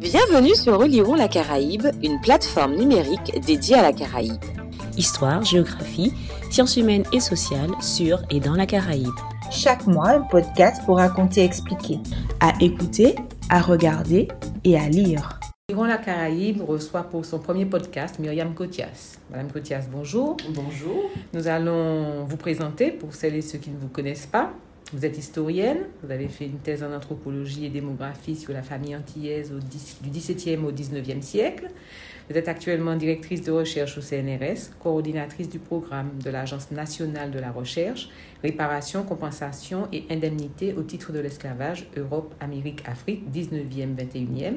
Bienvenue sur Relirons la Caraïbe, une plateforme numérique dédiée à la Caraïbe. Histoire, géographie, sciences humaines et sociales sur et dans la Caraïbe. Chaque mois, un podcast pour raconter et expliquer. À écouter, à regarder et à lire. Relirons la Caraïbe reçoit pour son premier podcast Myriam Cotias. Madame Cotias, bonjour. Bonjour. Nous allons vous présenter pour celles et ceux qui ne vous connaissent pas. Vous êtes historienne, vous avez fait une thèse en anthropologie et démographie sur la famille antillaise au 10, du XVIIe au XIXe siècle. Vous êtes actuellement directrice de recherche au CNRS, coordinatrice du programme de l'Agence nationale de la recherche, réparation, compensation et indemnité au titre de l'esclavage Europe, Amérique, Afrique, 19e, 21e,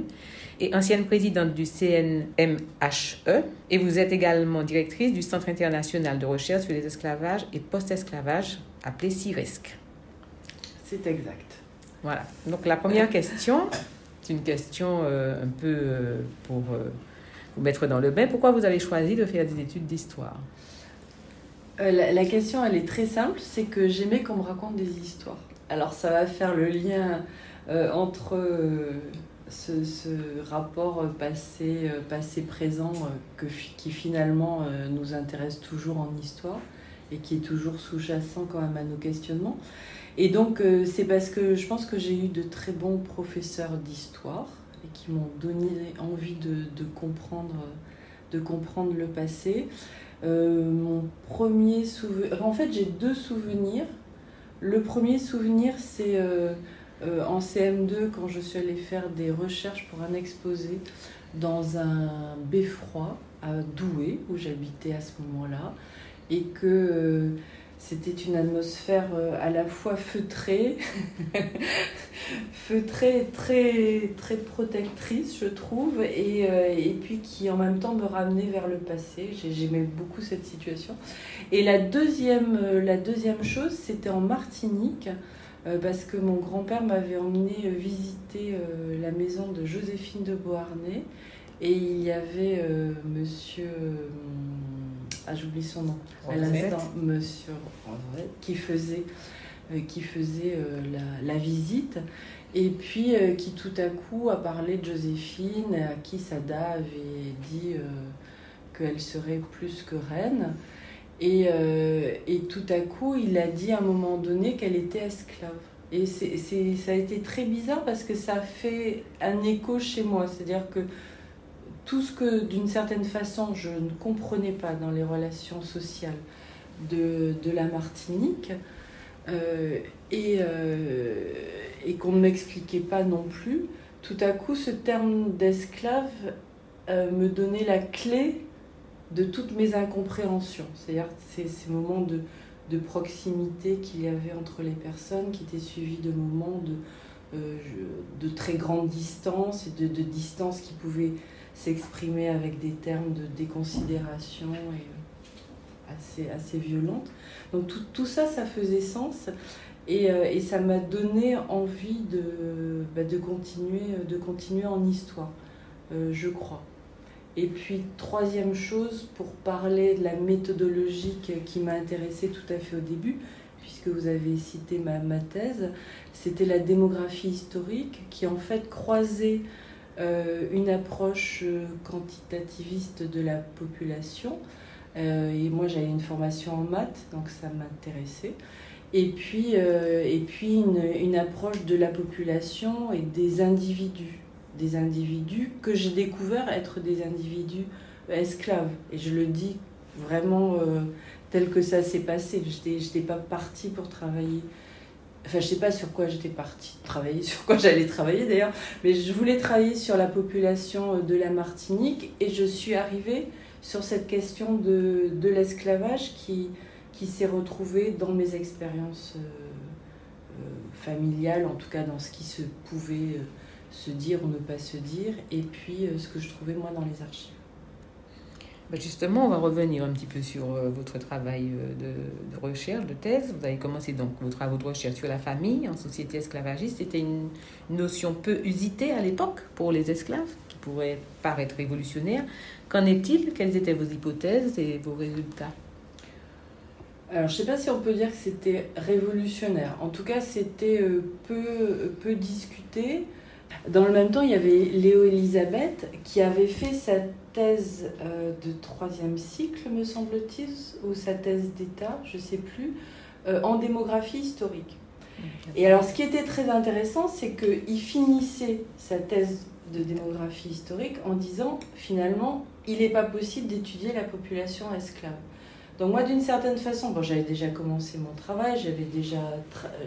et ancienne présidente du CNMHE. Et vous êtes également directrice du Centre international de recherche sur les esclavages et post-esclavage, appelé CIRESC. C'est exact. Voilà. Donc la première question, c'est une question euh, un peu euh, pour euh, vous mettre dans le bain. Pourquoi vous avez choisi de faire des études d'histoire? La, la question, elle est très simple, c'est que j'aimais qu'on me raconte des histoires. Alors ça va faire le lien entre ce, ce rapport passé, passé-présent que, fi- qui finalement nous intéresse toujours en histoire et qui est toujours sous-jacent quand même à nos questionnements. Et donc euh, c'est parce que je pense que j'ai eu de très bons professeurs d'histoire et qui m'ont donné envie de, comprendre, de comprendre le passé. Euh, mon premier souvenir. En fait, j'ai deux souvenirs. Le premier souvenir, c'est euh, en CM2, quand je suis allée faire des recherches pour un exposé dans un beffroi à Douai, où j'habitais à ce moment-là, et que c'était une atmosphère euh, à la fois feutrée, feutrée, très, très protectrice, je trouve, et, euh, et puis qui en même temps me ramenait vers le passé. J'ai- J'aimais beaucoup cette situation. Et la deuxième, euh, la deuxième chose, c'était en Martinique, parce que mon grand-père m'avait emmené visiter la maison de Joséphine de Beauharnais, et il y avait monsieur. Ah, j'oublie son nom. À l'instant, monsieur Rosette, qui faisait, euh, qui faisait euh, la, la visite. Et puis euh, qui tout à coup a parlé de Joséphine, à qui Sada avait dit qu'elle serait plus que reine. Et, et tout à coup, il a dit à un moment donné qu'elle était esclave. Et c'est, c'est- ça a été très bizarre parce que ça a fait un écho chez moi. C'est-à-dire que tout ce que, d'une certaine façon, je ne comprenais pas dans les relations sociales de, de la Martinique, euh, et, euh, et qu'on ne m'expliquait pas non plus, tout à coup, ce terme d'esclave euh, me donnait la clé de toutes mes incompréhensions. C'est-à-dire ces, moments de, de proximité qu'il y avait entre les personnes qui étaient suivis de moments de, de très grande distance et de, de distance qui pouvaient s'exprimer avec des termes de déconsidération et euh, assez, assez violentes. Donc tout, tout ça, ça faisait sens et, euh, et ça m'a donné envie de, bah, de, continuer, de continuer en histoire, euh, je crois. Et puis, troisième chose, pour parler de la méthodologie qui- m'a intéressée tout à fait au début, puisque vous avez cité ma, ma thèse, c'était la démographie historique qui en fait croisait euh, une approche euh, quantitativiste de la population. Euh, et moi, j'avais une formation en maths, donc ça m'intéressait. Et puis, euh, et puis une, une approche de la population et des individus. Des individus que j'ai découvert être des individus esclaves. Et je le dis vraiment euh, tel que ça s'est passé. Je n'étais pas partie pour travailler. Enfin, je sais pas sur quoi j'étais partie travailler, sur quoi j'allais travailler d'ailleurs, mais je voulais travailler sur la population de la Martinique et je suis arrivée sur cette question de, de l'esclavage qui, qui s'est retrouvée dans mes expériences euh, euh, familiales, en tout cas dans ce qui se pouvait euh, se dire ou ne pas se dire, et puis euh, ce que je trouvais moi dans les archives. Ben Justement, on va revenir un petit peu sur euh, votre travail euh, de, de recherche, de thèse. Vous avez commencé donc vos travaux de recherche sur la famille en société esclavagiste. C'était une notion peu usitée à l'époque pour les esclaves, qui pourrait paraître révolutionnaire. Qu'en est-il? Quelles étaient vos hypothèses et vos résultats? Alors, je ne sais pas si on peut dire que c'était révolutionnaire. En tout cas, c'était euh, peu, peu discuté. Dans le même temps, il y avait Léo Elisabeth qui avait fait sa thèse euh, de troisième cycle, me semble-t-il, ou sa thèse d'État, je ne sais plus, euh, en démographie historique. Et alors, ce qui était très intéressant, c'est qu'il finissait sa thèse de démographie historique en disant, finalement, il n'est pas possible d'étudier la population esclave. Donc moi, d'une certaine façon, bon, j'avais déjà commencé mon travail, j'avais déjà,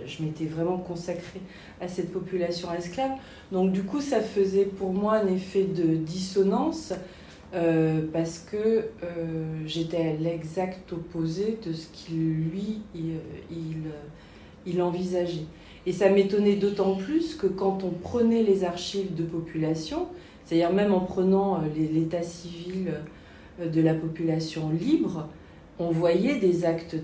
je m'étais vraiment consacrée à cette population esclave. Donc du coup, ça faisait pour moi un effet de dissonance euh, parce que euh, j'étais à l'exact opposé de ce qu'il lui il, il, envisageait. Et ça m'étonnait d'autant plus que quand on prenait les archives de population, c'est-à-dire même en prenant euh, l'état civil de la population libre, on voyait des actes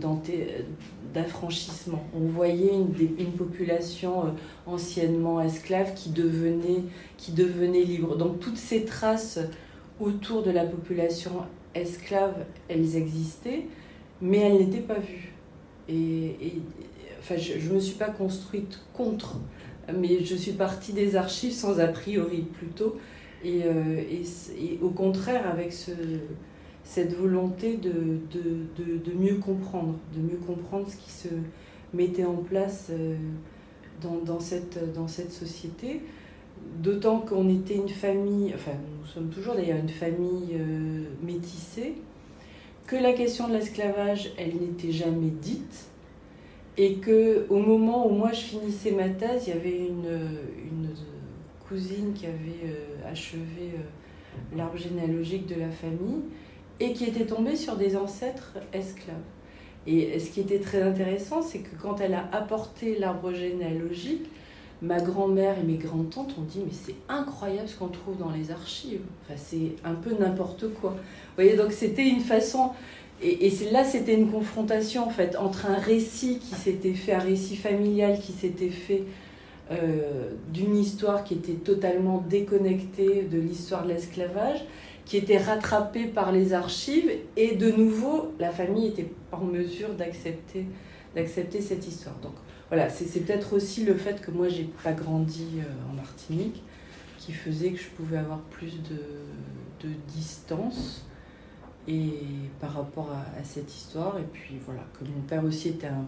d'affranchissement. On voyait une, population euh, anciennement esclave qui devenait, libre. Donc toutes ces traces autour de la population esclave, elles existaient, mais elles n'étaient pas vues. Et, enfin, je ne me suis pas construite contre, mais je suis partie des archives sans a priori plutôt. euh, et au contraire, avec ce, cette volonté de, de, de, mieux comprendre, de mieux comprendre ce qui se mettait en place euh, dans, dans, cette, dans cette société. D'autant qu'on était une famille, enfin nous sommes toujours d'ailleurs une famille euh, métissée, que la question de l'esclavage, elle n'était jamais dite, et que au moment où moi je finissais ma thèse, il y avait une, une cousine qui avait euh, achevé l'arbre généalogique de la famille, et qui était tombée sur des ancêtres esclaves. Et ce qui était très intéressant, c'est que quand elle a apporté l'arbre généalogique, ma grand-mère et mes grandes-tantes ont dit mais c'est incroyable ce qu'on trouve dans les archives. Enfin, c'est un peu n'importe quoi. Vous voyez, donc c'était une façon... Et, et là, c'était une confrontation en fait entre un récit qui s'était fait, un récit familial qui s'était fait euh, d'une histoire qui était totalement déconnectée de l'histoire de l'esclavage qui était rattrapé par les archives et de nouveau la famille était en mesure d'accepter cette histoire. Donc voilà, c'est peut-être aussi le fait que moi j'ai pas grandi euh, en Martinique qui faisait que je pouvais avoir plus de, distance et par rapport à, cette histoire et puis voilà que mon père aussi était un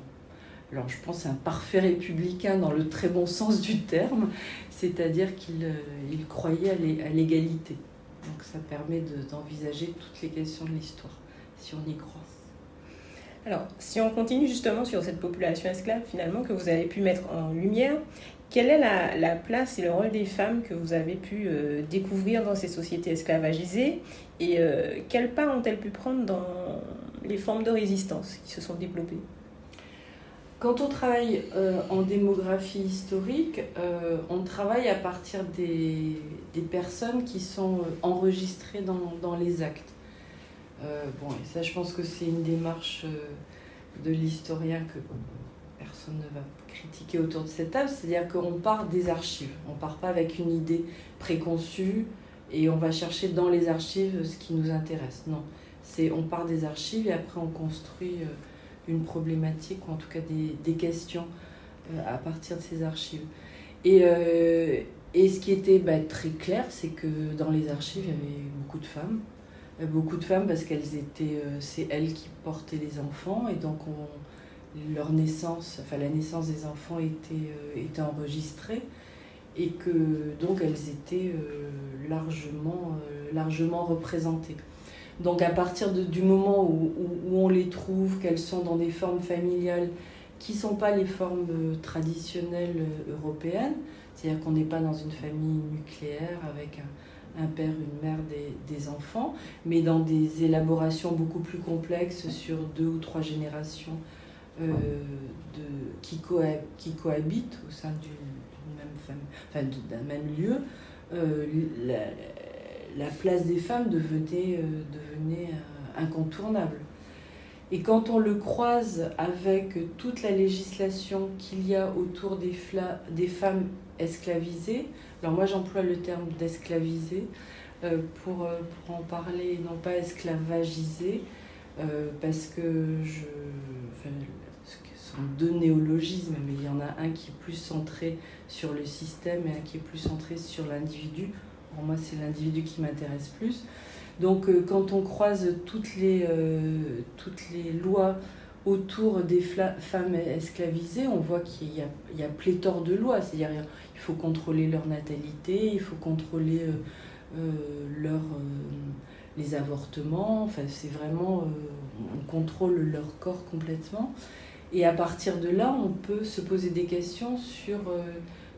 alors je pense un parfait républicain dans le très bon sens du terme, c'est-à-dire qu'il euh, croyait à l'égalité. Donc ça permet d'envisager toutes les questions de l'histoire, si on y croit. Alors, si on continue justement sur cette population esclave, finalement, que vous avez pu mettre en lumière, quelle est la, la place et le rôle des femmes que vous avez pu euh, découvrir dans ces sociétés esclavagisées et euh, quelle part ont-elles pu prendre dans les formes de résistance qui se sont développées? Quand on travaille euh, en démographie historique, euh, on travaille à partir des, personnes qui sont euh, enregistrées dans, les actes. bon, et ça, je pense que c'est une démarche de l'historien que personne ne va critiquer autour de cette table, c'est-à-dire qu'on part des archives. On part pas avec une idée préconçue et on va chercher dans les archives ce qui nous intéresse. Non, c'est on part des archives et après on construit une problématique ou en tout cas des, questions euh, à partir de ces archives. Et, euh, et ce qui était bah, très clair, c'est que dans les archives, il y avait beaucoup de femmes. Euh, beaucoup de femmes parce qu'elles étaient, c'est elles qui portaient les enfants et donc on, leur naissance, enfin la naissance des enfants était, était enregistrée et que donc elles étaient largement, largement représentées. Donc à partir du moment où, on les trouve, qu'elles sont dans des formes familiales qui ne sont pas les formes euh, traditionnelles euh, européennes, c'est-à-dire qu'on n'est pas dans une famille nucléaire avec un, père, une mère, des, enfants, mais dans des élaborations beaucoup plus complexes sur deux ou trois générations euh, de, qui, cohabitent au sein d'un même lieu. La place des femmes devenait, euh, euh, incontournable. Et quand on le croise avec toute la législation qu'il y a autour des, femmes esclavisées, alors moi j'emploie le terme d'esclavisées euh, pour, en parler, non pas esclavagisées, parce que je, sont deux néologismes, mais il y en a un qui est plus centré sur le système et un qui est plus centré sur l'individu. Pour moi, c'est l'individu qui m'intéresse plus. Donc, euh, quand on croise toutes les, euh, toutes les lois autour des femmes esclavisées, on voit qu'il y, a pléthore de lois. C'est-à-dire il faut contrôler leur natalité, il faut contrôler euh, les avortements. Enfin, c'est vraiment, on contrôle leur corps complètement. Et à partir de là, on peut se poser des questions sur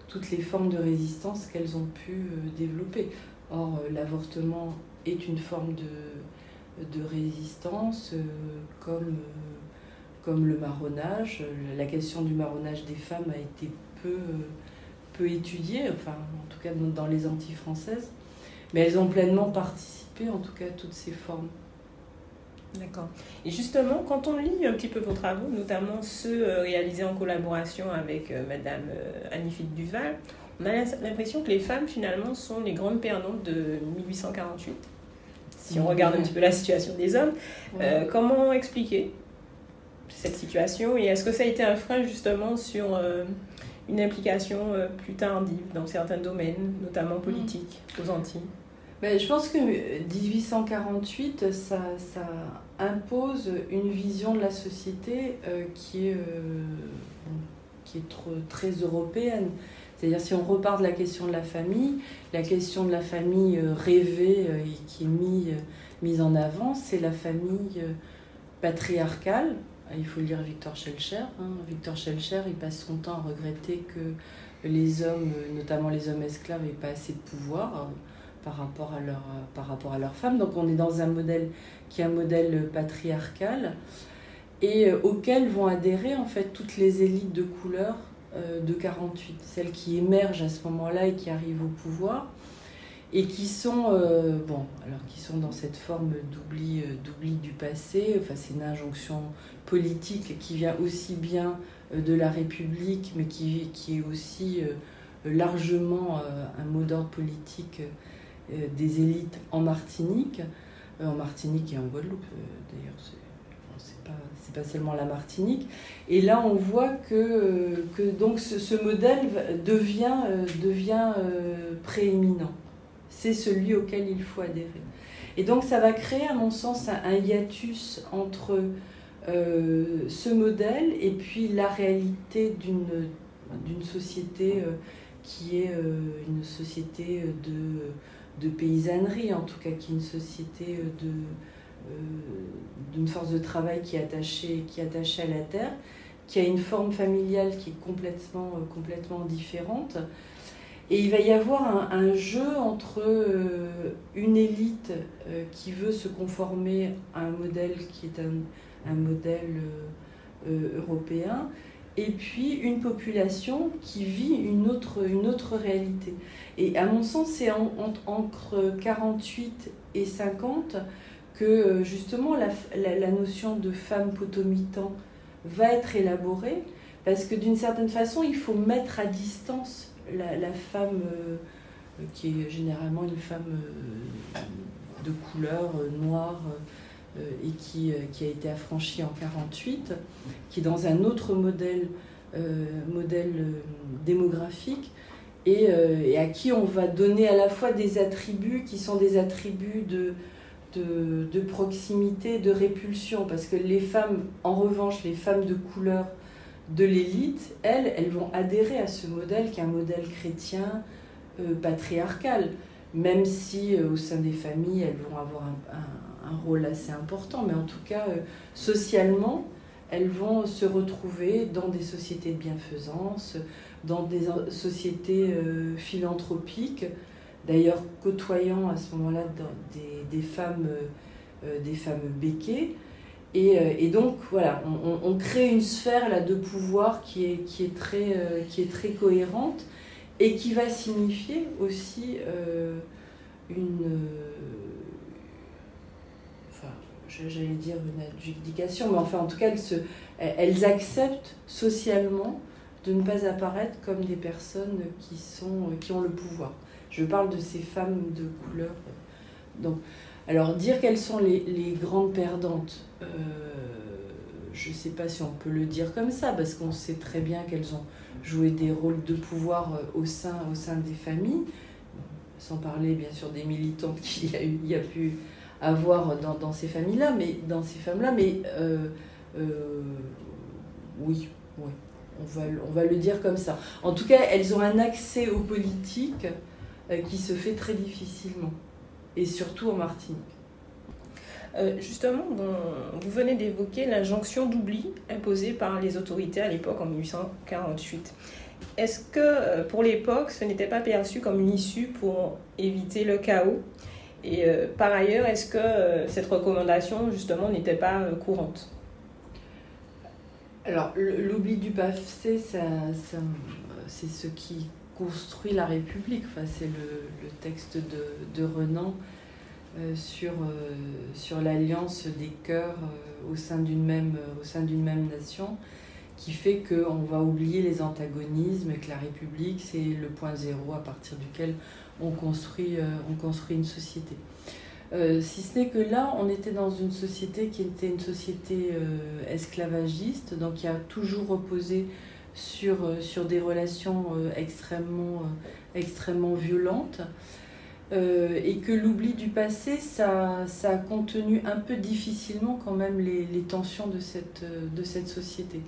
toutes les formes de résistance qu'elles ont pu développer. Or, l'avortement est une forme de, résistance, euh, comme, euh, le marronnage. La question du marronnage des femmes a été peu, peu étudiée, enfin, en tout cas dans les Antilles françaises, mais elles ont pleinement participé, en tout cas, à toutes ces formes. D'accord. Et justement, quand on lit un petit peu vos travaux, notamment ceux euh, réalisés en collaboration avec Madame Annie Duval, on a l'impression que les femmes, finalement, sont les grandes perdantes de 1848 si on regarde un petit peu la situation des hommes. Euh, comment expliquer cette situation et est-ce que ça a été un frein justement sur euh, une implication euh, plus tardive dans certains domaines, notamment politiques, aux Antilles? Ben, Je pense que 1848, ça, ça, impose une vision de la société qui est, qui est trop, très européenne. C'est-à-dire si on repart de la question de la famille, la question de la famille euh, rêvée euh, et qui est mise euh, en avant, c'est la famille patriarcale. Il faut lire Victor Schellcher. Hein. Victor Schellcher, il passe son temps à regretter que les hommes, notamment les hommes esclaves, n'aient pas assez de pouvoir par rapport à leur, par rapport à leurs femmes. Donc on est dans un modèle qui est un modèle patriarcal et auquel vont adhérer en fait toutes les élites de couleur euh, de 48, celles qui émergent à ce moment-là et qui arrivent au pouvoir, et qui sont, euh, bon, alors qui sont dans cette forme d'oubli, euh, d'oubli du passé, enfin c'est une injonction politique qui vient aussi bien de la République, mais qui, qui est aussi largement un mot d'ordre politique des élites en Martinique, en Martinique et en Guadeloupe d'ailleurs, c'est pas seulement la Martinique. Et là, on voit que, donc ce, modèle devient, euh, devient euh, prééminent. C'est celui auquel il faut adhérer. Et donc, ça va créer, à mon sens, un, hiatus entre euh, ce modèle et puis la réalité d'une société qui est une société de, de paysannerie, en tout cas, qui est une société de euh, d'une force de travail qui est, attachée, qui attachée à la terre, qui a une forme familiale qui est complètement, euh, différente. Et il va y avoir un, jeu entre euh, une élite qui veut se conformer à un modèle qui est un modèle européen, et puis une population qui vit une autre, une autre réalité. Et à mon sens, c'est entre 48 et 50 que euh, justement la, la, notion de femme potomitan va être élaborée, parce que d'une certaine façon, il faut mettre à distance la, femme euh, qui est généralement une femme euh, de couleur noire et qui, qui, a été affranchie en 48, qui est dans un autre modèle, modèle démographique. Et, à qui on va donner à la fois des attributs qui sont des attributs de, proximité, de répulsion, parce que les femmes, en revanche, les femmes de couleur de l'élite, elles, elles vont adhérer à ce modèle qui est un modèle chrétien euh, patriarcal, même si euh, au sein des familles, elles vont avoir un, rôle assez important, mais en tout cas, euh, socialement, elles vont se retrouver dans des sociétés de bienfaisance, dans des sociétés philanthropiques, d'ailleurs côtoyant à ce moment-là des, femmes, euh, des femmes béquées. Et, euh, donc voilà, on, crée une sphère là, de pouvoir qui est, qui est, très, euh, qui est très cohérente et qui va signifier aussi une... j'allais dire une adjudication, mais enfin en tout cas, elles, acceptent socialement de ne pas apparaître comme des personnes qui, sont, qui ont le pouvoir. Je parle de ces femmes de couleur. Donc, alors, dire quelles sont les, grandes perdantes, euh, je ne sais pas si on peut le dire comme ça, parce qu'on sait très bien qu'elles ont joué des rôles de pouvoir euh, au sein, au sein des familles, sans parler bien sûr des militantes qu'il il y a pu avoir dans, dans ces familles-là, mais dans ces femmes-là, mais euh, euh, oui, oui, on va, on va le dire comme ça. En tout cas, elles ont un accès aux politiques qui se fait très difficilement, et surtout en Martinique. Euh, justement, vous venez d'évoquer l'injonction d'oubli imposée par les autorités à l'époque en 1848. Est-ce que euh, pour l'époque, ce n'était pas perçu comme une issue pour éviter le chaos? Et euh, par ailleurs, est-ce que cette recommandation, justement, n'était pas courante? Alors, l'oubli du passé, c'est ce qui construit la République. Enfin, c'est le, texte de, Renan euh, sur, euh, sur l'alliance des cœurs euh, au sein d'une même, au sein d'une même nation qui fait qu'on va oublier les antagonismes et que la République, c'est le point zéro à partir duquel on construit, on construit une société. si ce n'est que là, on était dans une société qui était une société esclavagiste, donc qui a toujours reposé sur, sur des relations extrêmement, extrêmement violentes. Euh, et que l'oubli du passé, ça, ça, a contenu un peu difficilement quand même les, les tensions de cette, de cette société.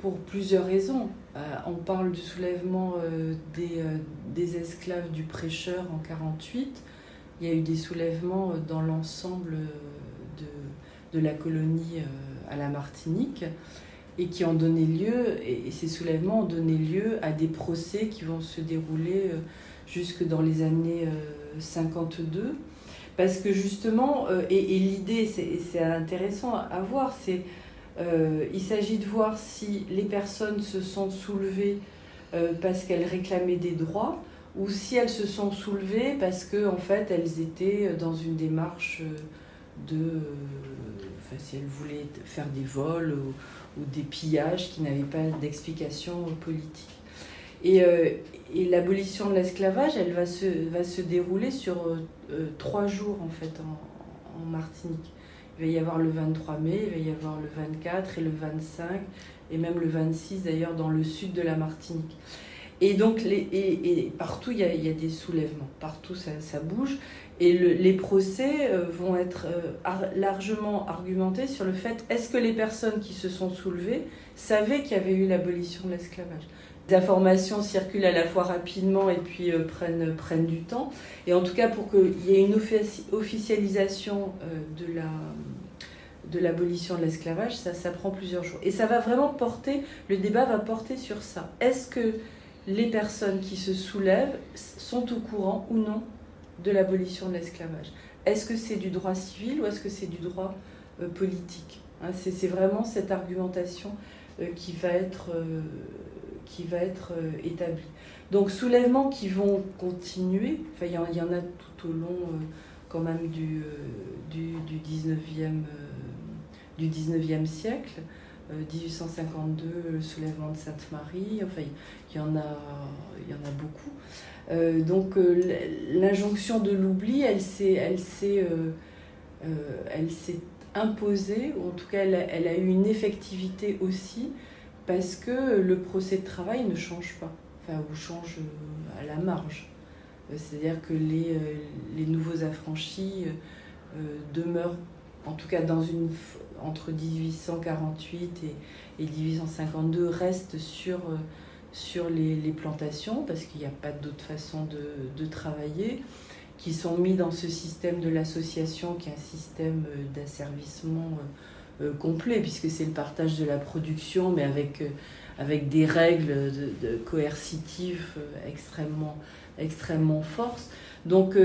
Pour plusieurs raisons. Euh, on parle du soulèvement euh, des, des, esclaves du prêcheur en 48. Il y a eu des soulèvements dans l'ensemble de, de, la colonie à la Martinique et qui ont donné lieu, et, et ces soulèvements ont donné lieu à des procès qui vont se dérouler jusque dans les années 52. Euh, Parce que justement, euh, et, l'idée, c'est intéressant à voir, c'est euh, il s'agit de voir si les personnes se sont soulevées parce qu'elles réclamaient des droits ou si elles se sont soulevées parce que fait elles étaient dans une démarche de enfin, si elles voulaient faire des vols ou, des pillages qui n'avaient pas d'explication politique. Et, euh, l'abolition de l'esclavage, elle va se, dérouler sur euh, euh, trois jours en fait en, Martinique. Il va y avoir le 23 mai, il va y avoir le 24 et le 25 et même le 26 d'ailleurs dans le sud de la Martinique. Et donc les, et, partout il y, a, des soulèvements, partout ça, bouge. Et le, les procès vont être largement argumentés sur le fait est-ce que les personnes qui se sont soulevées savaient qu'il y avait eu l'abolition de l'esclavage? Les informations circulent à la fois rapidement et puis euh, prennent, prennent du temps. Et en tout cas, pour qu'il y ait une officialisation euh, de la de l'abolition de l'esclavage, ça, prend plusieurs jours. Et ça va vraiment porter, le débat va porter sur ça. Est-ce que les personnes qui se soulèvent sont au courant ou non de l'abolition de l'esclavage? Est-ce que c'est du droit civil ou est-ce que c'est du droit euh, politique? Hein, C'est vraiment cette argumentation euh, qui va être euh, qui va être euh, établi. Donc soulèvements qui vont continuer, il y, en a tout au long euh, quand même du, euh, du, du, 19e, du 19e siècle. 1852, le soulèvement de Sainte-Marie, enfin il y, en a, y en a beaucoup. Donc l'injonction de l'oubli, elle s'est, elle s'est, elle s'est imposée, ou en tout cas elle elle a eu une effectivité aussi, parce que le procès de travail ne change pas, enfin, ou change euh, à la marge. Euh, c'est-à-dire que les, euh, les, nouveaux affranchis demeurent, en tout cas dans une, entre 1848 et, et 1852, restent sur, sur les, les plantations, parce qu'il n'y a pas d'autre façon de, de, travailler, qui sont mis dans ce système de l'association, qui est un système d'asservissement complet, puisque c'est le partage de la production, mais avec, euh, avec des règles coercitives euh, extrêmement, extrêmement fortes. Donc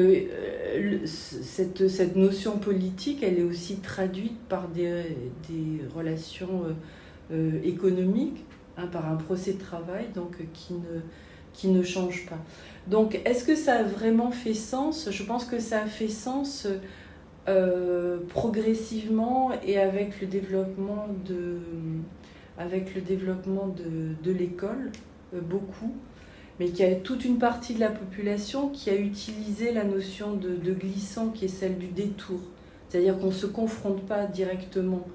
cette, cette notion politique, elle est aussi traduite par des, des relations économiques, hein, par un procès de travail donc, qui, ne, qui ne change pas. Donc est-ce que ça a vraiment fait sens? Je pense que ça a fait sens euh, progressivement et avec le développement de, avec le développement de, de l'école, euh, beaucoup, mais qu'il y a toute une partie de la population qui a utilisé la notion de, de glissant qui est celle du détour. C'est-à-dire qu'on ne se confronte pas directement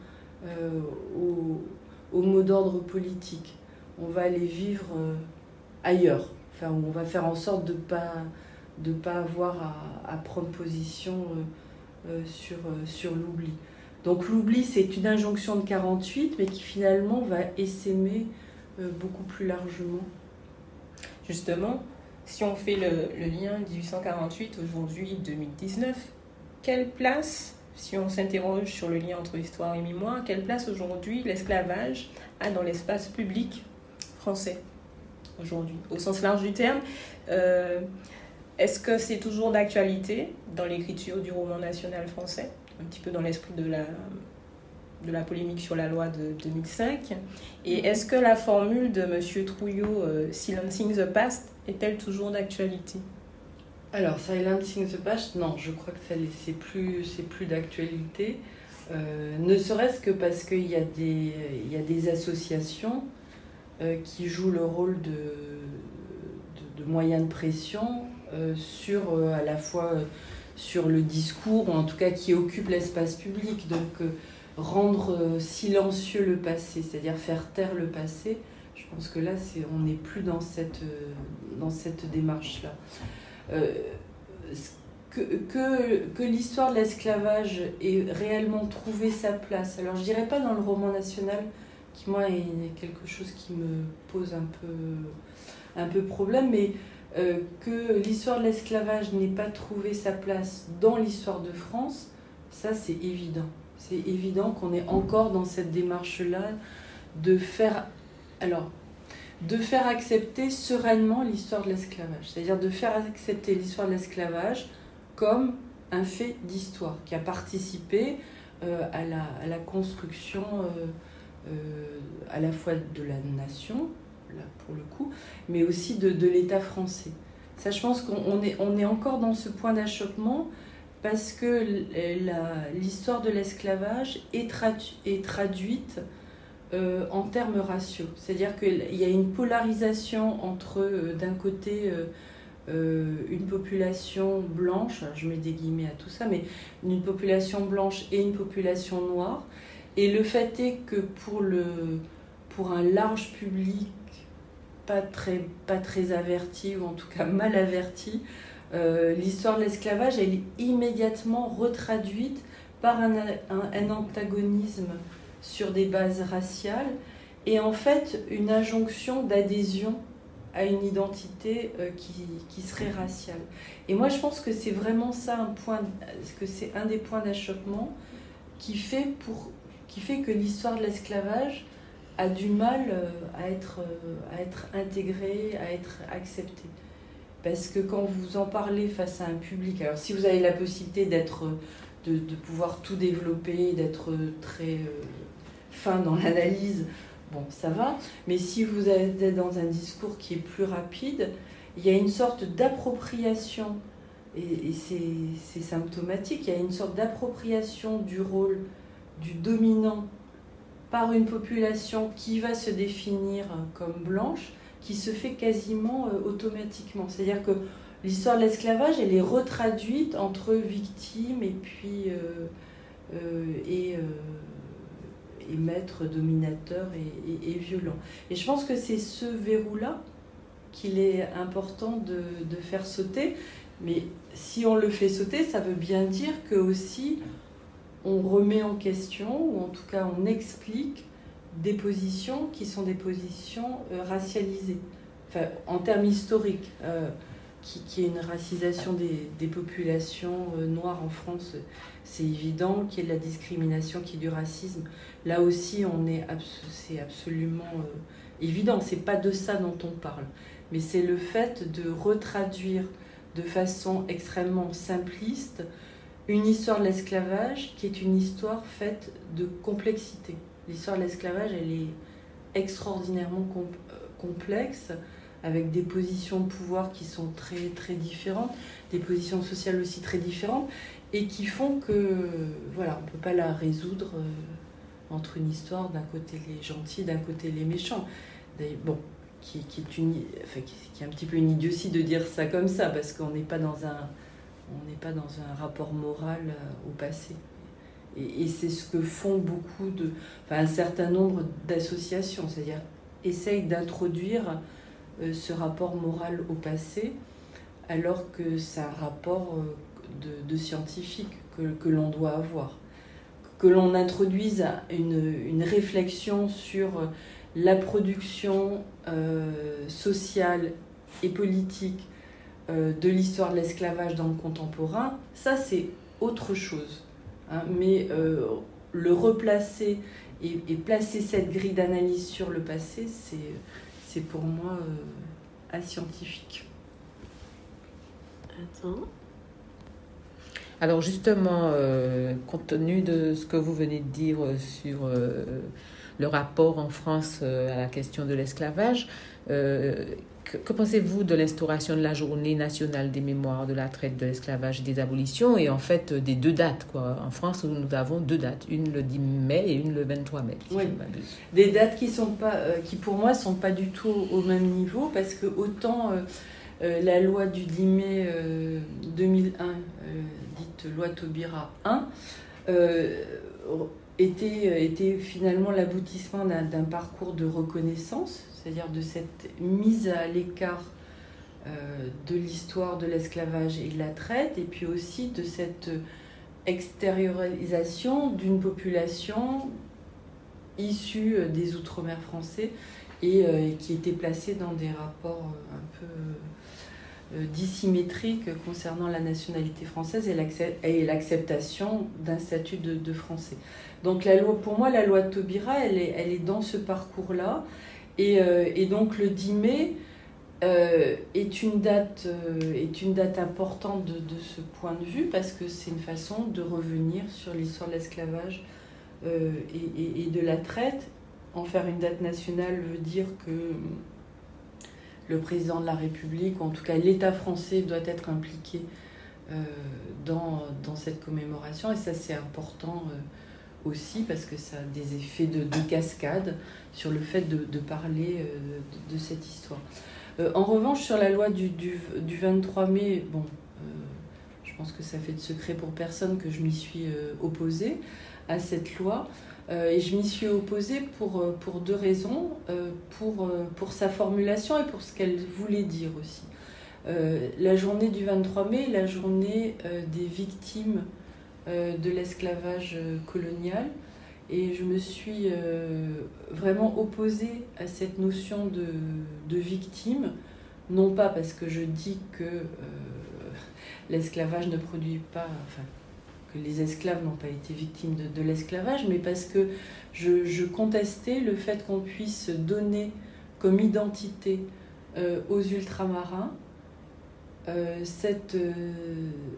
au, au, mot d'ordre politique. On va aller vivre ailleurs. Enfin, on va faire en sorte de ne pas, de pas avoir à, à prendre position sur, sur l'oubli. Donc l'oubli, c'est une injonction de 48, mais qui finalement va essaimer beaucoup plus largement. Justement, si on fait le, lien 1848, aujourd'hui 2019, quelle place, si on s'interroge sur le lien entre histoire et mémoire, quelle place aujourd'hui l'esclavage a dans l'espace public français aujourd'hui, au sens large du terme euh, Est-ce que c'est toujours d'actualité dans l'écriture du roman national français Un petit peu dans l'esprit de la, de la polémique sur la loi de 2005. Et est-ce que la formule de M. Trouillot, euh, Silencing the Past, est-elle toujours d'actualité? Alors, Silencing the Past, non, je crois que c'est plus, plus d'actualité. Euh, ne serait-ce que parce qu'il y, a des, il y a des associations euh, qui jouent le rôle de, de, de moyen de pression sur à la fois sur le discours, ou en tout cas qui occupent l'espace public. Donc, rendre euh, silencieux le passé, c'est-à-dire faire taire le passé, je pense que là, c'est, on n'est plus dans cette, euh, cette démarche-là. Euh, que, que, que l'histoire de l'esclavage ait réellement trouvé sa place, alors je dirais pas dans le roman national, qui moi est quelque chose qui me pose un peu, un peu problème, mais que l'histoire de l'esclavage n'ait pas trouvé sa place dans l'histoire de France, ça c'est évident c'est évident qu'on est encore dans cette démarche-là de faire, alors, de faire accepter sereinement l'histoire de l'esclavage. C'est-à-dire de faire accepter l'histoire de l'esclavage comme un fait d'histoire qui a participé euh, à, la, construction euh, euh, à la fois de la nation, pour le coup, mais aussi de, de l'État français. Ça, je pense qu'on est, on est encore dans ce point d'achoppement parce que l'histoire de l'esclavage est, est, traduite euh, en termes raciaux. C'est-à-dire qu'il y a une polarisation entre, euh, d'un côté, euh, une population blanche, je mets des guillemets à tout ça, mais une population blanche et une population noire. Et le fait est que pour, le, pour un large public pas très, pas très averti, ou en tout cas mal averti, euh, l'histoire de l'esclavage, est immédiatement retraduite par un, antagonisme sur des bases raciales et en fait une injonction d'adhésion à une identité euh, qui, qui, serait raciale. Et moi je pense que c'est vraiment ça un point, que c'est un des points d'achoppement qui qui fait que l'histoire de l'esclavage a du mal euh, à être, à être intégrée, à être acceptée. Parce que quand vous en parlez face à un public, alors si vous avez la possibilité de, pouvoir tout développer, d'être très euh, fin dans l'analyse, bon, ça va. Mais si vous êtes dans un discours qui est plus rapide, il y a une sorte d'appropriation, et, et c'est symptomatique, il y a une sorte d'appropriation du rôle du dominant par une population qui va se définir comme blanche qui se fait quasiment euh, automatiquement. C'est-à-dire que l'histoire de l'esclavage, elle est retraduite entre victime et puis euh, euh, et, et, maître dominateur et, et, violent. Et je pense que c'est ce verrou-là qu'il est important de, de, faire sauter. Mais si on le fait sauter, ça veut bien dire que aussi on remet en question, ou en tout cas on explique des positions qui sont des positions euh, racialisées, en termes historiques, euh, qui, qui une racisation des, des populations euh, noires en France, c'est évident, qu'il y ait de la discrimination, qu'il y ait du racisme. Là aussi, on est c'est absolument évident, c'est pas de ça dont on parle, mais c'est le fait de retraduire de façon extrêmement simpliste une histoire de l'esclavage qui est une histoire faite de complexité l'histoire de l'esclavage, elle est extraordinairement euh, complexe, avec des positions de pouvoir qui sont très, très différentes, des positions sociales aussi très différentes, et qui font que, voilà, on ne peut pas la résoudre euh, entre une histoire d'un côté les gentils, d'un côté les méchants. Bon, qui, qui, est une, enfin, qui, qui, est un petit peu une idiotie de dire ça comme ça, parce qu'on n'est pas dans un, on n'est pas dans un rapport moral euh, au passé. et, c'est ce que font beaucoup de, enfin, un certain nombre d'associations, c'est-à-dire essayent d'introduire euh, ce rapport moral au passé, alors que c'est un rapport euh, de, scientifique que, l'on doit avoir. Que l'on introduise une, réflexion sur la production sociale et politique euh, de l'histoire de l'esclavage dans le contemporain, ça c'est autre chose. Hein. Mais euh, le replacer et, et, placer cette grille d'analyse sur le passé, c'est pour moi euh, ascientifique. Attends. Alors justement, euh, compte tenu de ce que vous venez de dire sur euh, le rapport en France euh, à la question de l'esclavage, que, que pensez-vous de l'instauration de la journée nationale des mémoires de la traite, de l'esclavage et des abolitions et en fait des deux dates quoi? En France, nous avons deux dates, une le 10 mai et une le 23 mai. Si oui. Des dates qui sont pas, qui pour moi sont pas du tout au même niveau parce que autant euh, la loi du 10 mai euh, 2001, euh, dite loi Taubira 1, était, était finalement l'aboutissement d'un parcours de reconnaissance, c'est-à-dire de cette mise à l'écart de l'histoire de l'esclavage et de la traite, et puis aussi de cette extériorisation d'une population issue des Outre-mer français et euh, qui était placée dans des rapports un peu euh, dissymétriques concernant la nationalité française et l'acceptation d'un statut de, français. Donc la loi, pour moi, la loi de Taubira, elle est, elle est dans ce parcours-là. Et, euh, donc le 10 mai euh, est, une date, euh, est une date importante de, ce point de vue parce que c'est une façon de revenir sur l'histoire de l'esclavage et, de la traite. En faire une date nationale veut dire que le président de la République, ou en tout cas l'État français, doit être impliqué dans, cette commémoration. Et ça, c'est important aussi parce que ça a des effets de, de cascade sur le fait de, parler euh, de, cette histoire. Euh, en revanche, sur la loi du, du, du 23 mai, bon, euh, je pense que ça fait de secret pour personne que je m'y suis opposée à cette loi. Et je m'y suis opposée pour, pour deux raisons. Pour, pour sa formulation et pour ce qu'elle voulait dire aussi. La journée du 23 mai, la journée des victimes de l'esclavage colonial. Et je me suis vraiment opposée à cette notion de, victime, non pas parce que je dis que l'esclavage ne produit pas, enfin, que les esclaves n'ont pas été victimes de, l'esclavage, mais parce que je, contestais le fait qu'on puisse donner comme identité euh, aux ultramarins euh, euh,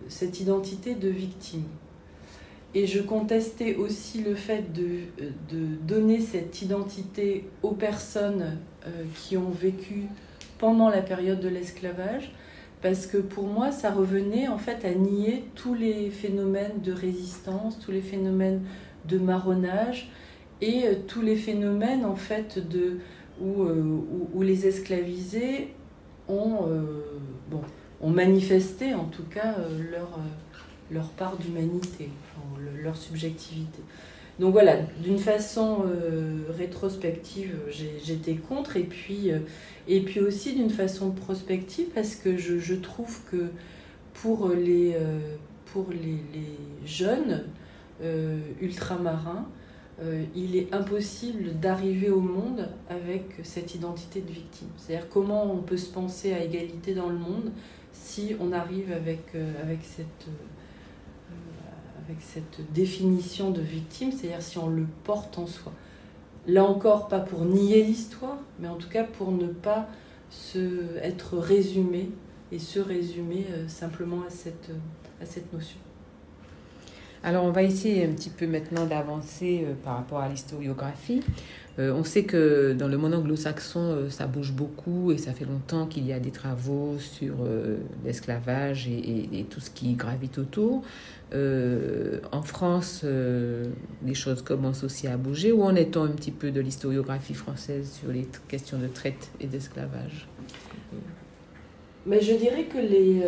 cette identité de victime. Et je contestais aussi le fait de, de donner cette identité aux personnes qui ont vécu pendant la période de l'esclavage, parce que pour moi, ça revenait en fait à nier tous les phénomènes de résistance, tous les phénomènes de marronnage et euh, tous les phénomènes en fait de où, euh, les esclavisés ont euh, manifesté en tout cas euh, leur leur part d'humanité, leur subjectivité. Donc voilà, d'une façon euh, rétrospective, j'étais contre, et puis, euh, et puis aussi d'une façon prospective, parce que je, trouve que pour les, euh, pour les, jeunes ultramarins, il est impossible d'arriver au monde avec cette identité de victime. C'est-à-dire comment on peut se penser à égalité dans le monde si on arrive avec, avec cette avec cette définition de victime, c'est-à-dire si on le porte en soi. Là encore, pas pour nier l'histoire, mais en tout cas pour ne pas se, être résumé et se résumer euh, simplement à cette, à cette notion. Alors on va essayer un petit peu maintenant d'avancer euh, par rapport à l'historiographie. Euh, on sait que dans le monde anglo-saxon, euh, ça bouge beaucoup et ça fait longtemps qu'il y a des travaux sur euh, l'esclavage et, tout ce qui gravite autour. En France, les choses commencent aussi à bouger. Où en est-on un petit peu de l'historiographie française sur les questions de traite et d'esclavage? Mais je dirais que les,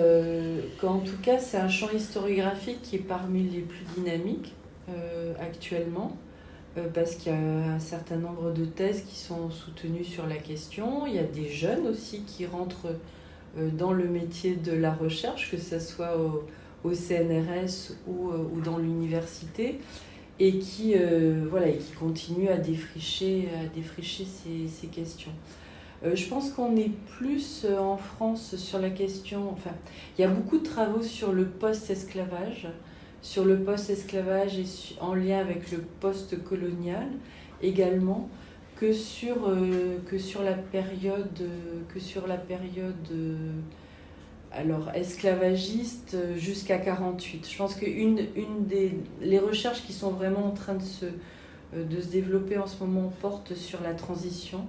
qu'en tout cas, c'est un champ historiographique qui est parmi les plus dynamiques. actuellement. Parce qu'il y a un certain nombre de thèses qui sont soutenues sur la question. Il y a des jeunes aussi qui rentrent dans le métier de la recherche, que ce soit au, CNRS ou, ou dans l'université et qui, euh, voilà, et qui continue à défricher, à défricher ces, ces questions. Euh, je pense qu'on est plus euh, en France sur la question, enfin, il y a beaucoup de travaux sur le post-esclavage, sur le post-esclavage et en lien avec le post-colonial également, que sur, que sur la période, que sur la période alors esclavagiste euh, jusqu'à 48. Je pense qu'une une des les recherches qui sont vraiment en train de se, euh, de se développer en ce moment portent sur la transition,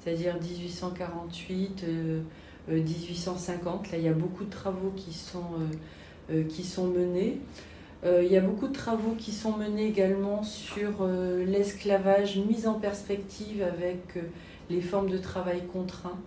c'est-à-dire 1848, 1850. Euh, Là, il y a beaucoup de travaux qui sont, qui sont menés. Il y a beaucoup de travaux qui sont menés également sur l'esclavage mis en perspective avec les formes de travail contraint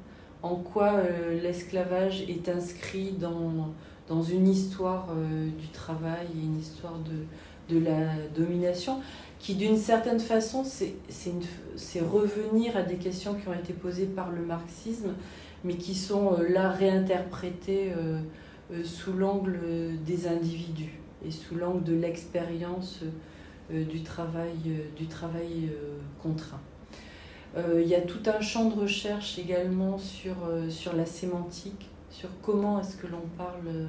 en quoi euh, l'esclavage est inscrit dans, une histoire euh, du travail et une histoire de, de la domination, qui d'une certaine façon, c'est revenir à des questions qui ont été posées par le marxisme, mais qui sont euh, là réinterprétées sous l'angle des individus et sous l'angle de l'expérience du travail, du travail contraint. Euh, il y a tout un champ de recherche également sur, euh, sur la sémantique, sur comment est-ce que l'on parle, euh,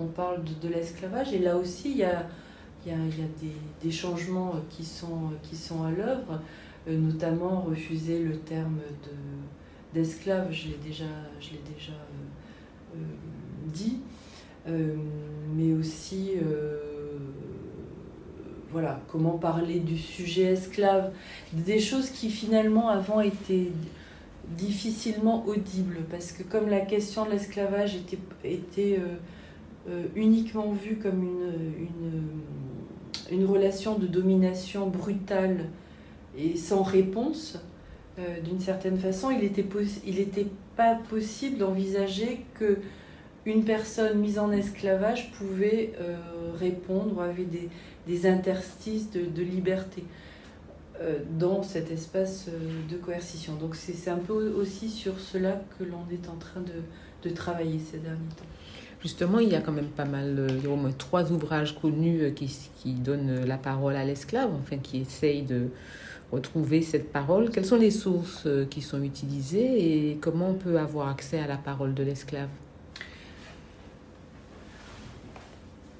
on parle de, l'esclavage. Et là aussi, il y a, il y a, des, changements qui sont, qui sont à l'œuvre, notamment refuser le terme de, d'esclave, je l'ai déjà, je l'ai déjà dit, mais aussi voilà, comment parler du sujet esclave, des choses qui finalement avant étaient difficilement audibles, parce que comme la question de l'esclavage était, était euh, euh, uniquement vue comme une, une, relation de domination brutale et sans réponse, euh, d'une certaine façon, il n'était il était pas possible d'envisager que une personne mise en esclavage pouvait répondre ou avait des, interstices de, liberté euh, dans cet espace euh, de coercition. Donc c'est un peu aussi sur cela que l'on est en train de, travailler ces derniers temps. Justement, il y a quand même pas mal, euh, au moins trois ouvrages connus qui, qui donnent la parole à l'esclave, enfin qui essayent de retrouver cette parole. Quelles sont les sources qui sont utilisées et comment on peut avoir accès à la parole de l'esclave?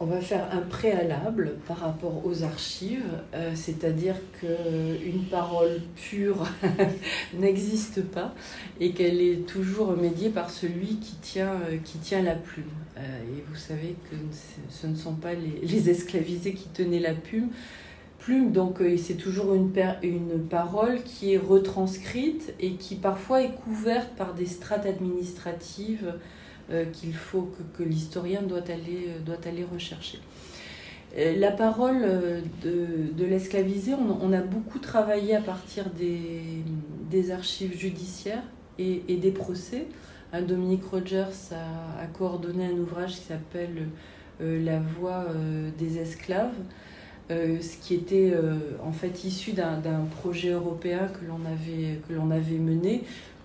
On va faire un préalable par rapport aux archives, euh, c'est-à-dire qu'une parole pure n'existe pas et qu'elle est toujours médiée par celui qui tient, euh, qui tient la plume. Euh, et vous savez que ce ne sont pas les, esclavisés qui tenaient la plume, plume donc c'est toujours une, parole qui est retranscrite et qui parfois est couverte par des strates administratives qu'il faut que, l'historien doit aller, euh, rechercher. Euh, la parole de, l'esclavisé, on, a beaucoup travaillé à partir des, archives judiciaires et, des procès. Dominique Rogers a, coordonné un ouvrage qui s'appelle La voix des esclaves, ce qui était en fait issu d'un projet européen que l'on avait mené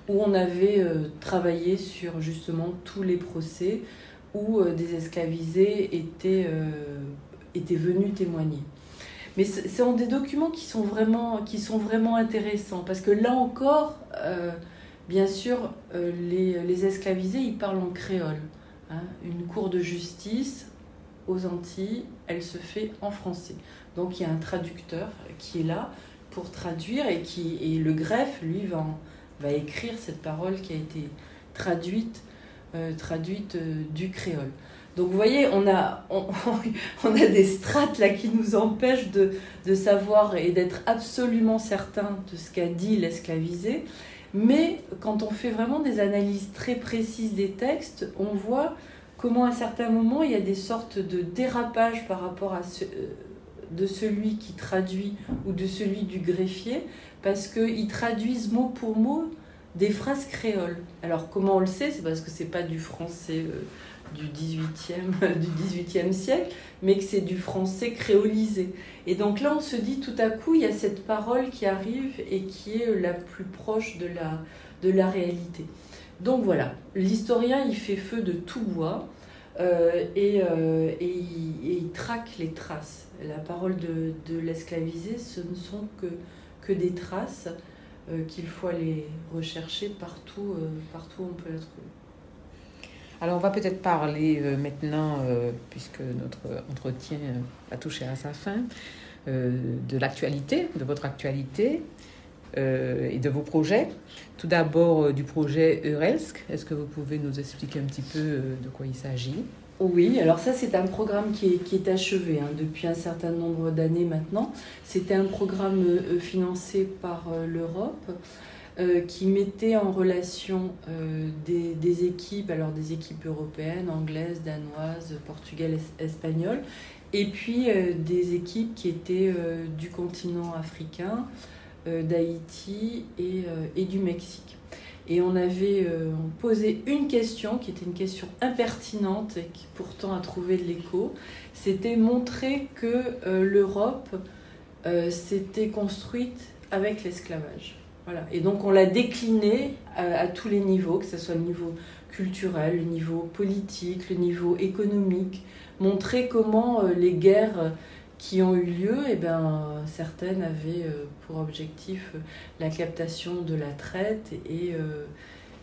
où on avait euh, travaillé sur justement tous les procès où euh, des esclavisés étaient, euh, étaient venus témoigner. Mais ce sont des documents qui sont vraiment, qui sont vraiment intéressants parce que là encore, bien sûr, les, les, esclavisés, ils parlent en créole. Hein. Une cour de justice aux Antilles, elle se fait en français. Donc il y a un traducteur qui est là pour traduire et, qui, et le greffe, lui, va en, va écrire cette parole qui a été traduite, euh, traduite euh, du créole. Donc vous voyez, on a, on, a des strates là qui nous empêchent de, de savoir et d'être absolument certain de ce qu'a dit l'esclavisé. Mais quand on fait vraiment des analyses très précises des textes, on voit comment à certains moments il y a des sortes de dérapages par rapport à ce, euh, de celui qui traduit ou de celui du greffier, parce qu'ils traduisent mot pour mot des phrases créoles. Alors comment on le sait? C'est parce que c'est pas du français du 18e, du 18e siècle, mais que c'est du français créolisé. Et donc là, on se dit tout à coup, il y a cette parole qui arrive et qui est la plus proche de la, de la réalité. Donc voilà, l'historien, il fait feu de tout bois euh, et, euh, et, il, traque les traces. La parole de, l'esclavisé, ce ne sont que, que des traces euh, qu'il faut aller rechercher partout, partout où on peut la trouver. Alors on va peut-être parler euh, maintenant, euh, puisque notre entretien a touché à sa fin, euh, de l'actualité, de votre actualité et de vos projets. Tout d'abord du projet Eurelsk. Est-ce que vous pouvez nous expliquer un petit peu de quoi il s'agit? Oui, alors ça c'est un programme qui est, achevé hein, depuis un certain nombre d'années maintenant. C'était un programme financé par l'Europe euh, qui mettait en relation euh, des, équipes, alors des équipes européennes, anglaises, danoises, portugaises, espagnoles, et puis euh, des équipes qui étaient du continent africain, d'Haïti et, du Mexique. Et on avait posé une question qui était une question impertinente et qui pourtant a trouvé de l'écho. C'était montrer que l'Europe s'était construite avec l'esclavage. Voilà. Et donc on l'a décliné à, tous les niveaux, que ce soit le niveau culturel, le niveau politique, le niveau économique, montrer comment euh, les guerres qui ont eu lieu, eh ben, certaines avaient euh, pour objectif euh, la captation de la traite et,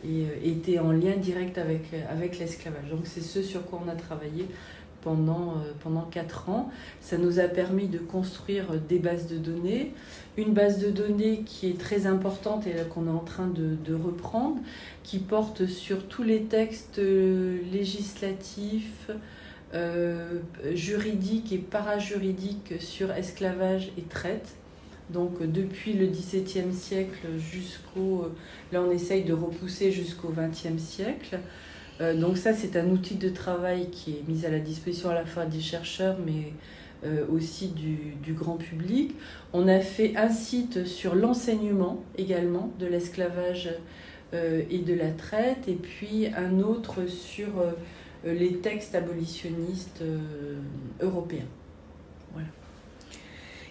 et étaient en lien direct avec, avec l'esclavage. Donc c'est ce sur quoi on a travaillé pendant, pendant 4 ans. Ça nous a permis de construire des bases de données, une base de données qui est très importante et qu'on est en train de, reprendre, qui porte sur tous les textes euh, législatifs, euh, juridiques et parajuridiques sur esclavage et traite. Donc depuis le XVIIe siècle jusqu'au... Là on essaye de repousser jusqu'au XXe siècle. Euh, donc ça c'est un outil de travail qui est mis à la disposition à la fois des chercheurs mais euh, aussi du, grand public. On a fait un site sur l'enseignement également de l'esclavage euh, et de la traite, et puis un autre sur euh, les textes abolitionnistes européens. Voilà.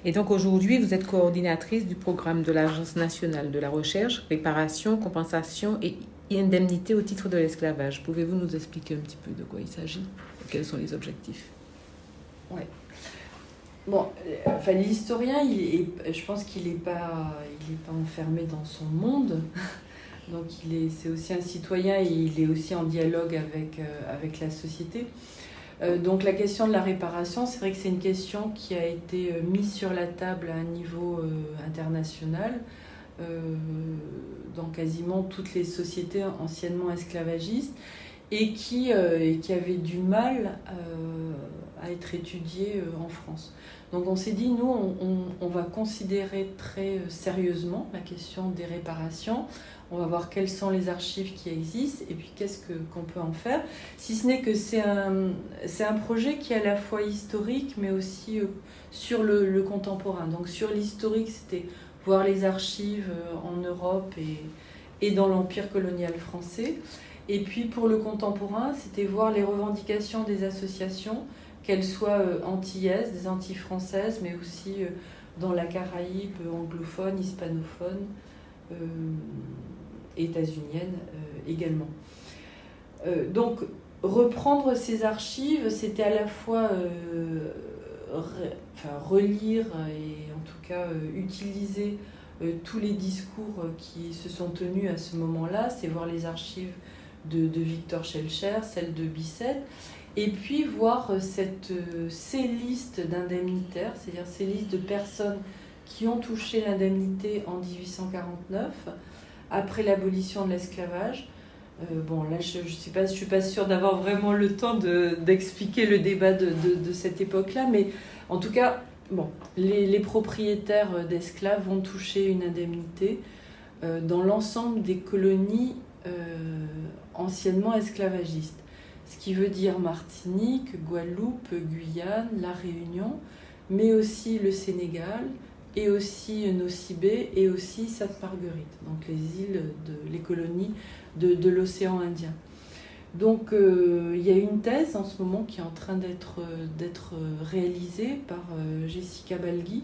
Et donc aujourd'hui, vous êtes coordinatrice du programme de l'Agence nationale de la recherche, réparation, compensation et indemnité au titre de l'esclavage. Pouvez-vous nous expliquer un petit peu de quoi il s'agit Quels sont les objectifs? Oui. Bon, euh, enfin, l'historien, je pense qu'il n'est pas, il pas enfermé dans son monde. Donc, c'est aussi un citoyen et il est aussi en dialogue avec, euh, avec la société. Euh, donc, la question de la réparation, c'est vrai que c'est une question qui a été mise sur la table à un niveau international dans quasiment toutes les sociétés anciennement esclavagistes et qui, qui avait du mal à être étudiée en France. Donc on s'est dit, nous, on, va considérer très euh, sérieusement la question des réparations. On va voir quelles sont les archives qui existent et puis qu'est-ce qu'on peut en faire. Si ce n'est que c'est un, un projet qui est à la fois historique mais aussi euh, sur le, contemporain. Donc sur l'historique, c'était voir les archives euh, en Europe et, et dans l'Empire colonial français. Et puis pour le contemporain, c'était voir les revendications des associations qu'elles soient euh, antillaises, des Antilles françaises, mais aussi dans la Caraïbe anglophone, hispanophone, états-unienne également. donc, reprendre ces archives, c'était à la fois relire et en tout cas utiliser tous les discours qui se sont tenus à ce moment-là, c'est voir les archives de, Victor Schellcher, celles de Bisset, et puis voir euh, cette, euh, ces listes d'indemnitaires, c'est-à-dire ces listes de personnes qui ont touché l'indemnité en 1849, après l'abolition de l'esclavage. Euh, bon, là, je ne suis, pas, je suis pas sûre d'avoir vraiment le temps d'expliquer le débat de, de, cette époque-là, mais en tout cas, bon, les, les propriétaires d'esclaves vont toucher une indemnité dans l'ensemble des colonies anciennement esclavagistes ce qui veut dire Martinique, Guadeloupe, Guyane, La Réunion, mais aussi le Sénégal, et aussi Nocibé et aussi Sainte Marguerite, donc les îles de les colonies de, l'océan Indien. Donc euh, il y a une thèse en ce moment qui est en train d'être réalisée par euh, Jessica Balgui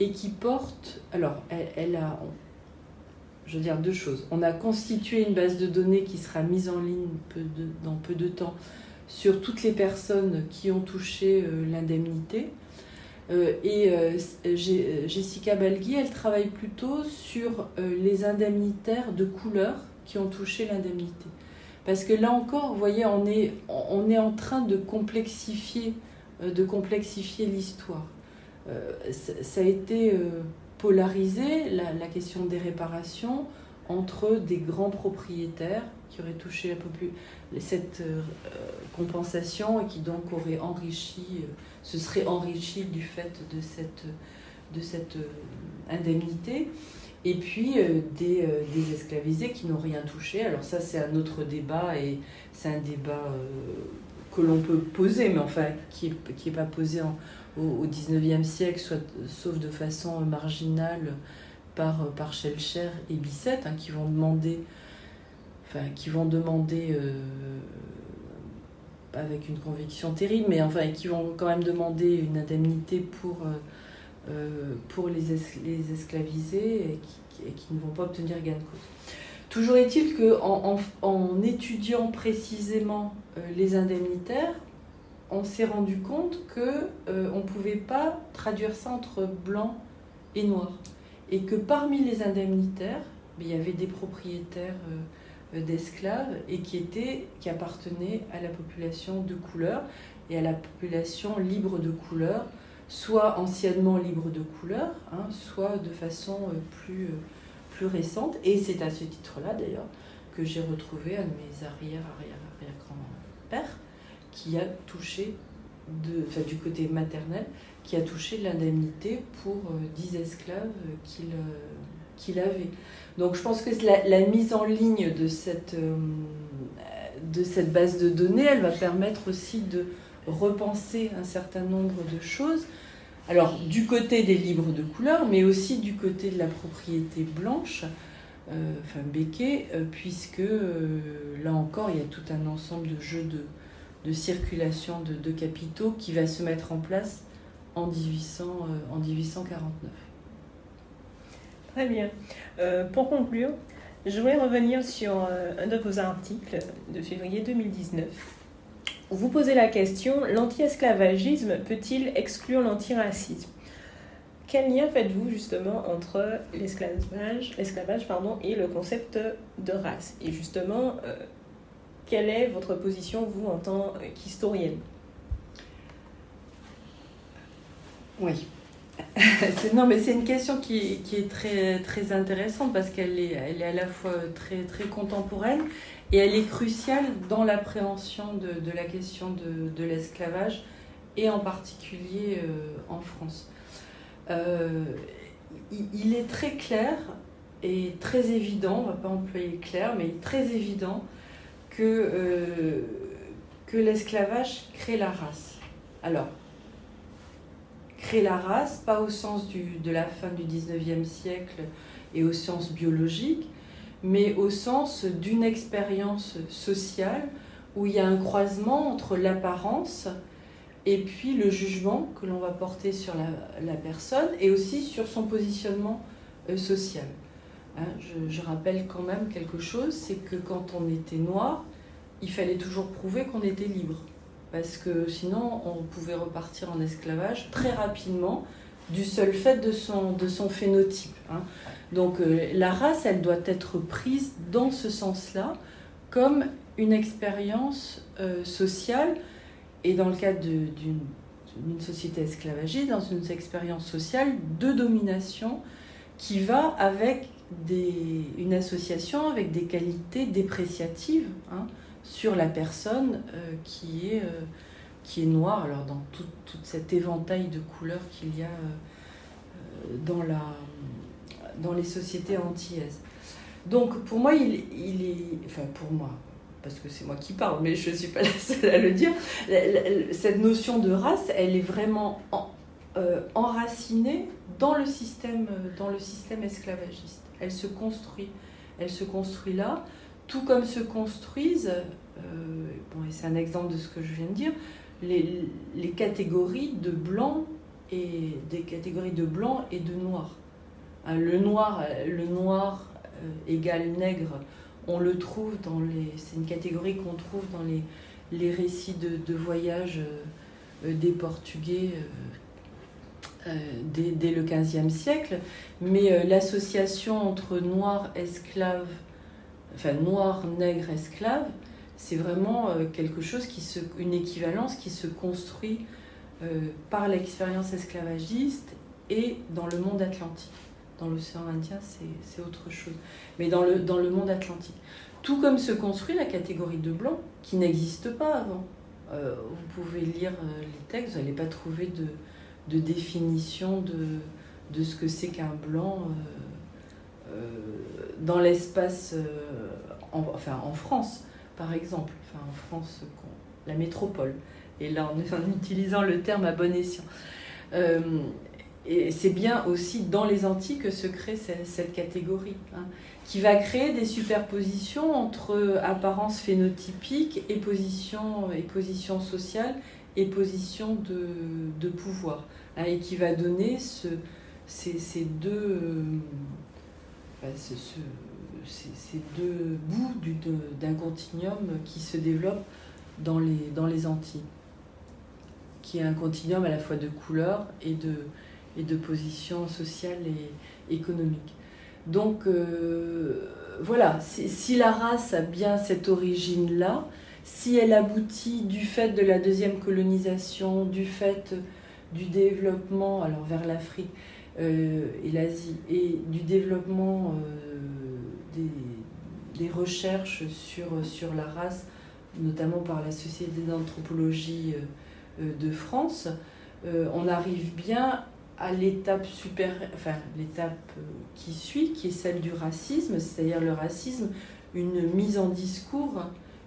et qui porte alors elle, a je veux dire deux choses. On a constitué une base de données qui sera mise en ligne dans peu de temps sur toutes les personnes qui ont touché euh, l'indemnité. Euh, et euh, Jessica Balgui, elle travaille plutôt sur les indemnitaires de couleur qui ont touché l'indemnité. Parce que là encore, vous voyez, on est, on est en train de complexifier, de complexifier l'histoire. ça a été polarisé la, la, question des réparations entre des grands propriétaires qui auraient touché cette euh, compensation et qui donc auraient enrichi, euh, se seraient enrichis du fait de cette, euh, indemnité, et puis des, des, esclavisés qui n'ont rien touché. Alors ça c'est un autre débat et c'est un débat que l'on peut poser, mais enfin qui n'est qui est pas posé en, au, XIXe siècle, soit, sauf de façon marginale par, par Schellcher et Bisset, hein, qui vont demander, enfin, qui vont demander euh, avec une conviction terrible, mais enfin, qui vont quand même demander une indemnité pour, euh, euh, pour les, les esclavisés et qui, ne vont pas obtenir gain de cause. Toujours est-il qu'en en, en, étudiant précisément les indemnitaires, on s'est rendu compte que euh, on pouvait pas traduire ça entre blanc et noir et que parmi les indemnitaires il y avait des propriétaires euh, d'esclaves et qui étaient qui appartenaient à la population de couleur et à la population libre de couleur soit anciennement libre de couleur hein, soit de façon euh, plus euh, plus récente. Et c'est à ce titre là d'ailleurs que j'ai retrouvé un de mes arrière arrière arrière grand pères qui a touché, du côté maternel, qui a touché l'indemnité pour euh, 10 esclaves qu'il euh, qu'il avait. Donc je pense que la, la, mise en ligne de cette, euh, de cette base de données, elle va permettre aussi de repenser un certain nombre de choses. Alors du côté des livres de couleur, mais aussi du côté de la propriété blanche, euh, enfin béquet, euh, puisque euh, là encore il y a tout un ensemble de jeux de, de circulation de, capitaux qui va se mettre en place en, 1800, euh, en 1849. Très bien. Euh, pour conclure, je voulais revenir sur euh, un de vos articles de février 2019. Où vous posez la question l'anti-esclavagisme peut-il exclure l'antiracisme? Quel lien faites-vous justement entre l'esclavage, et le concept de race? Et justement, quelle est votre position, vous, en tant qu'historienne Oui. non, mais c'est une question qui, est très, très intéressante parce qu'elle est, elle est à la fois très, très contemporaine et elle est cruciale dans l'appréhension de, de, la question de, de l'esclavage et en particulier euh, en France. Euh, il, il, est très clair et très évident, on ne va pas employer clair, mais très évident que, euh, que l'esclavage crée la race. Alors, crée la race, pas au sens du, de la fin du 19e siècle et au sens biologique, mais au sens d'une expérience sociale où il y a un croisement entre l'apparence et puis le jugement que l'on va porter sur la, la, personne et aussi sur son positionnement euh, social. Hein, je, je, rappelle quand même quelque chose, c'est que quand on était noir, il fallait toujours prouver qu'on était libre. Parce que sinon, on pouvait repartir en esclavage très rapidement du seul fait de son, de son phénotype. Hein. Donc euh, la race, elle doit être prise dans ce sens-là, comme une expérience euh, sociale, et dans le cadre d'une société esclavagiste, dans une expérience sociale de domination qui va avec des, une association avec des qualités dépréciatives hein, sur la personne euh, qui, est, euh, qui est noire, alors dans tout, tout cet éventail de couleurs qu'il y a euh, dans, la, dans les sociétés antillaises. Donc pour moi, il, il est... Enfin pour moi, parce que c'est moi qui parle, mais je ne suis pas la seule à le dire, cette notion de race, elle est vraiment en, enracinée dans le système, dans le système esclavagiste. Elle se construit, elle se construit là, tout comme se construisent, bon, et c'est un exemple de ce que je viens de dire, les, catégories de blanc et des catégories de blanc et de noir. Hein, le noir, le noir égale nègre, on le trouve dans les. C'est une catégorie qu'on trouve dans les, récits de, voyage euh, des Portugais euh, euh, dès, dès, le XVe siècle. Mais l'association entre noir, esclave, enfin noir, nègre, esclave, c'est vraiment quelque chose qui se. une équivalence qui se construit par l'expérience esclavagiste et dans le monde atlantique. Dans l'océan Indien, c'est autre chose. Mais dans le, dans le monde atlantique. Tout comme se construit la catégorie de blanc, qui n'existe pas avant. Euh, vous pouvez lire euh, les textes, vous n'allez pas trouver de, de définition de, de, ce que c'est qu'un blanc euh, dans l'espace, en, enfin en France, par exemple, enfin en France, la métropole. Et là, en, utilisant le terme à bon escient. Et c'est bien aussi dans les Antilles que se crée cette, catégorie, hein, qui va créer des superpositions entre apparence phénotypique et position, et position sociale et position de, pouvoir, hein, et qui va donner ce, ces, deux, euh, ces, deux bouts d'un continuum qui se développe dans les, Antilles, qui est un continuum à la fois de couleurs et de et de position sociale et économique. Donc euh, voilà, si, la race a bien cette origine-là, si elle aboutit du fait de la deuxième colonisation, du fait du développement, alors vers l'Afrique et l'Asie, et du développement euh, des, des, recherches sur, sur la race, notamment par la Société d'anthropologie de France, on arrive bien à l'étape super, enfin l'étape euh, qui suit, qui est celle du racisme, c'est-à-dire le racisme, une mise en discours,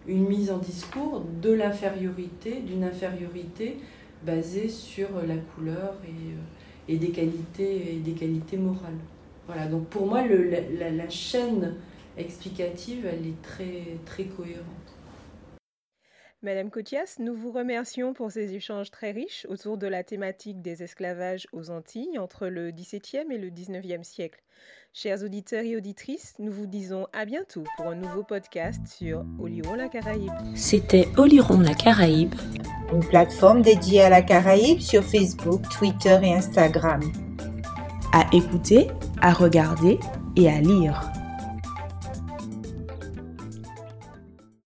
une mise en discours de l'infériorité, d'une infériorité basée sur la couleur et, euh, et, des qualités des qualités morales. Voilà, donc pour moi la, chaîne explicative, elle est très très cohérente. Madame Cotias, nous vous remercions pour ces échanges très riches autour de la thématique des esclavages aux Antilles entre le XVIIe et le XIXe siècle. Chers auditeurs et auditrices, nous vous disons à bientôt pour un nouveau podcast sur Oliron la Caraïbe. C'était Oliron la Caraïbe, une plateforme dédiée à la Caraïbe sur Facebook, Twitter et Instagram. À écouter, à regarder et à lire.